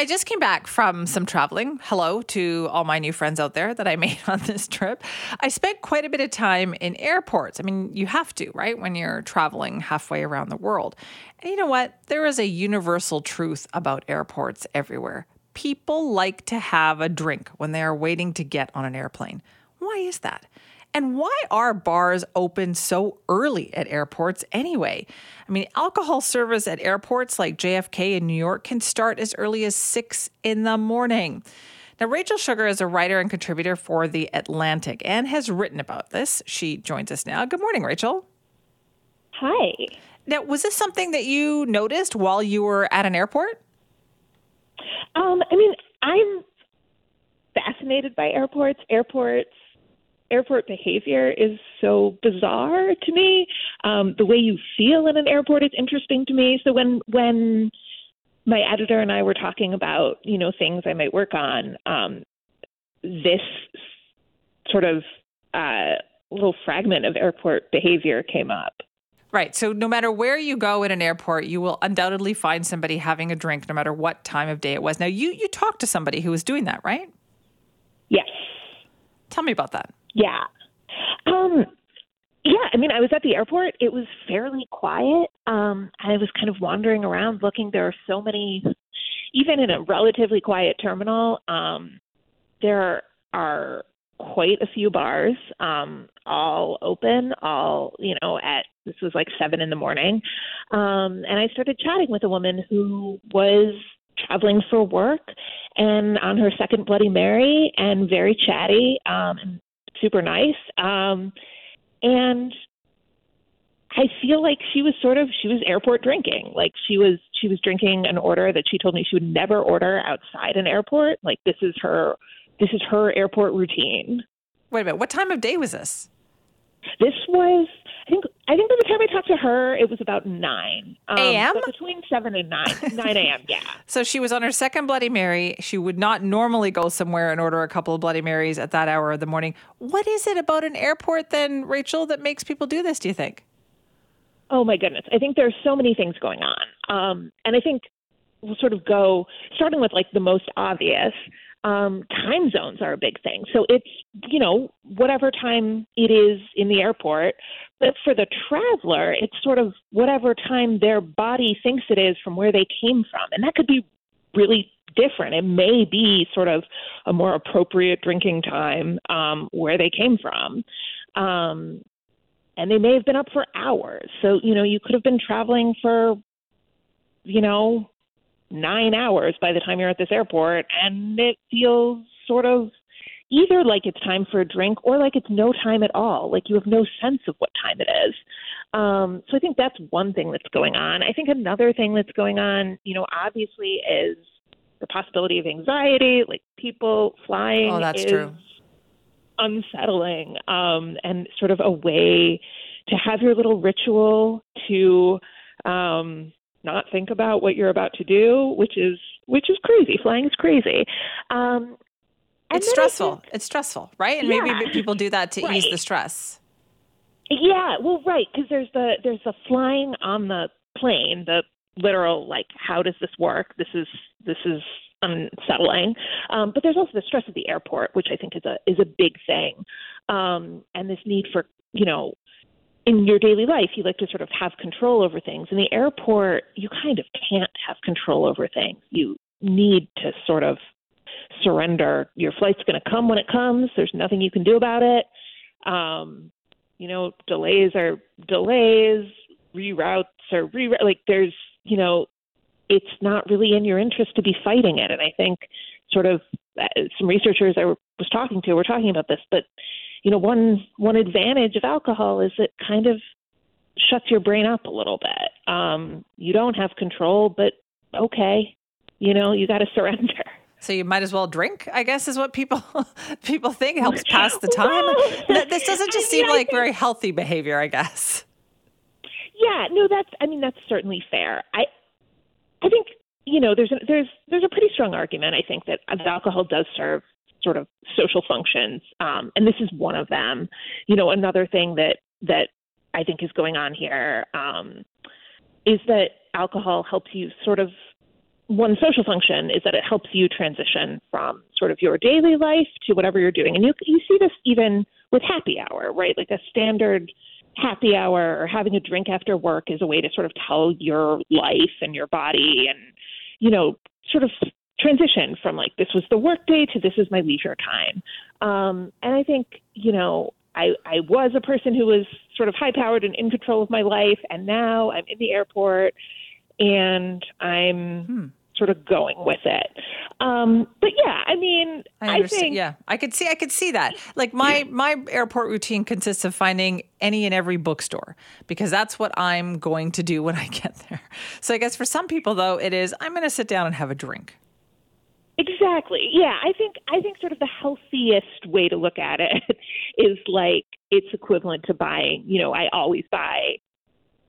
I just came back from some traveling. Hello to all my new friends out there that I made on this trip. I spent quite a bit of time in airports. I mean, you have to, right, when you're traveling halfway around the world. And you know what? There is a universal truth about airports everywhere. People like to have a drink when they are waiting to get on an airplane. Why is that? And why are bars open so early at airports anyway? I mean, alcohol service at airports like JFK in New York can start as early as six in the morning. Now, Rachel Sugar is a writer and contributor for The Atlantic and has written about this. She joins us now. Good morning, Rachel. Hi. Now, was this something that you noticed while you were at an airport? Um, I mean, I'm fascinated by airports. Airports airport behavior is so bizarre to me. Um, the way you feel in an airport is interesting to me. So when when my editor and I were talking about you know things I might work on, um, this sort of uh, little fragment of airport behavior came up. Right. So no matter where you go in an airport, you will undoubtedly find somebody having a drink, no matter what time of day it was. Now you you talked to somebody who was doing that, right? Yes. Tell me about that. Yeah. Um, yeah, I mean, I was at the airport. It was fairly quiet. Um, I was kind of wandering around looking. There are so many, even in a relatively quiet terminal, um, there are quite a few bars, um, all open, all, you know, at this was like seven in the morning. Um, and I started chatting with a woman who was traveling for work and on her second Bloody Mary and very chatty. Um, super nice. Um, and I feel like she was sort of she was airport drinking. Like she was she was drinking an order that she told me she would never order outside an airport. Like this is her this is her airport routine. Wait a minute, what time of day was this? This was, I think, I think by the time I talked to her, it was about nine um, a.m. between seven and nine, nine a.m. Yeah. So she was on her second Bloody Mary. She would not normally go somewhere and order a couple of Bloody Marys at that hour of the morning. What is it about an airport, then, Rachel, that makes people do this? Do you think? Oh my goodness, I think there's so many things going on, um, and I think we'll sort of go starting with like the most obvious um, time zones are a big thing. So it's, you know, whatever time it is in the airport. But for the traveler, it's sort of whatever time their body thinks it is from where they came from. And that could be really different. It may be sort of a more appropriate drinking time um, where they came from. Um, and they may have been up for hours. So, you know, you could have been traveling for, you know, nine hours by the time you're at this airport, and it feels sort of either like it's time for a drink or like it's no time at all. Like you have no sense of what time it is. Um, so I think that's one thing that's going on. I think another thing that's going on, you know, obviously is the possibility of anxiety, like people flying. Oh, that's is true. Unsettling, um, and sort of a way to have your little ritual to um, not think about what you're about to do, which is which is crazy. Flying is crazy. Um, it's stressful. Think, it's stressful, right? And yeah, maybe people do that to right. ease the stress. Yeah, well, right, because there's the there's the flying on the plane, the literal like, how does this work? This is this is unsettling. Um, but there's also the stress of the airport, which I think is a is a big thing, um, and this need for you know in your daily life, you like to sort of have control over things. In the airport, you kind of can't have control over things. You need to sort of surrender. Your flight's going to come when it comes. There's nothing you can do about it. Um, you know, delays are delays, reroutes are reroute. Like there's, you know, it's not really in your interest to be fighting it. And I think sort of uh, some researchers I was talking to we were talking about this, but you know, one one advantage of alcohol is it kind of shuts your brain up a little bit. Um, you don't have control, but okay, you know, you got to surrender. So you might as well drink, I guess, is what people people think helps pass the time. Well, this doesn't just seem like very healthy behavior, I guess. Yeah, no, that's. I mean, that's certainly fair. I, I think you know, there's a, there's there's a pretty strong argument. I think that alcohol does serve sort of social functions, um, and this is one of them. You know, another thing that that I think is going on here um, is that alcohol helps you sort of one social function is that it helps you transition from sort of your daily life to whatever you're doing. And you you see this even with happy hour, right? Like a standard happy hour or having a drink after work is a way to sort of tell your life and your body and you know sort of transition from like this was the work day to this is my leisure time. Um, and I think you know I, I was a person who was sort of high powered and in control of my life, and now I'm in the airport and I'm hmm. sort of going with it. Um, but yeah, I mean, I, I think yeah, I could see I could see that. Like my my airport routine consists of finding any and every bookstore because that's what I'm going to do when I get there. So I guess for some people though, it is I'm going to sit down and have a drink. Exactly. Yeah, I think I think sort of the healthiest way to look at it is like it's equivalent to buying, you know, I always buy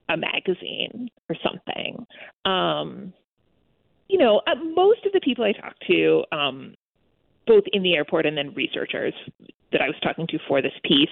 a magazine or something. Um, you know, uh, most of the people I talk to, um, both in the airport and then researchers that I was talking to for this piece,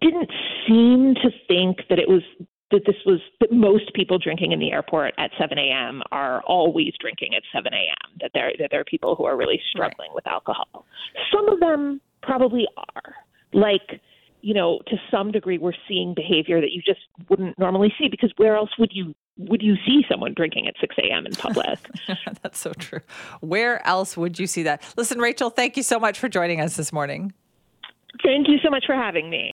didn't seem to think that it was that this was that most people drinking in the airport at 7 a.m. are always drinking at 7 a.m. That there that there are people who are really struggling right. with alcohol. Some of them probably are. Like, you know, to some degree, we're seeing behavior that you just wouldn't normally see because where else would you would you see someone drinking at 6 a.m. in public? That's so true. Where else would you see that? Listen, Rachel, thank you so much for joining us this morning. Thank you so much for having me.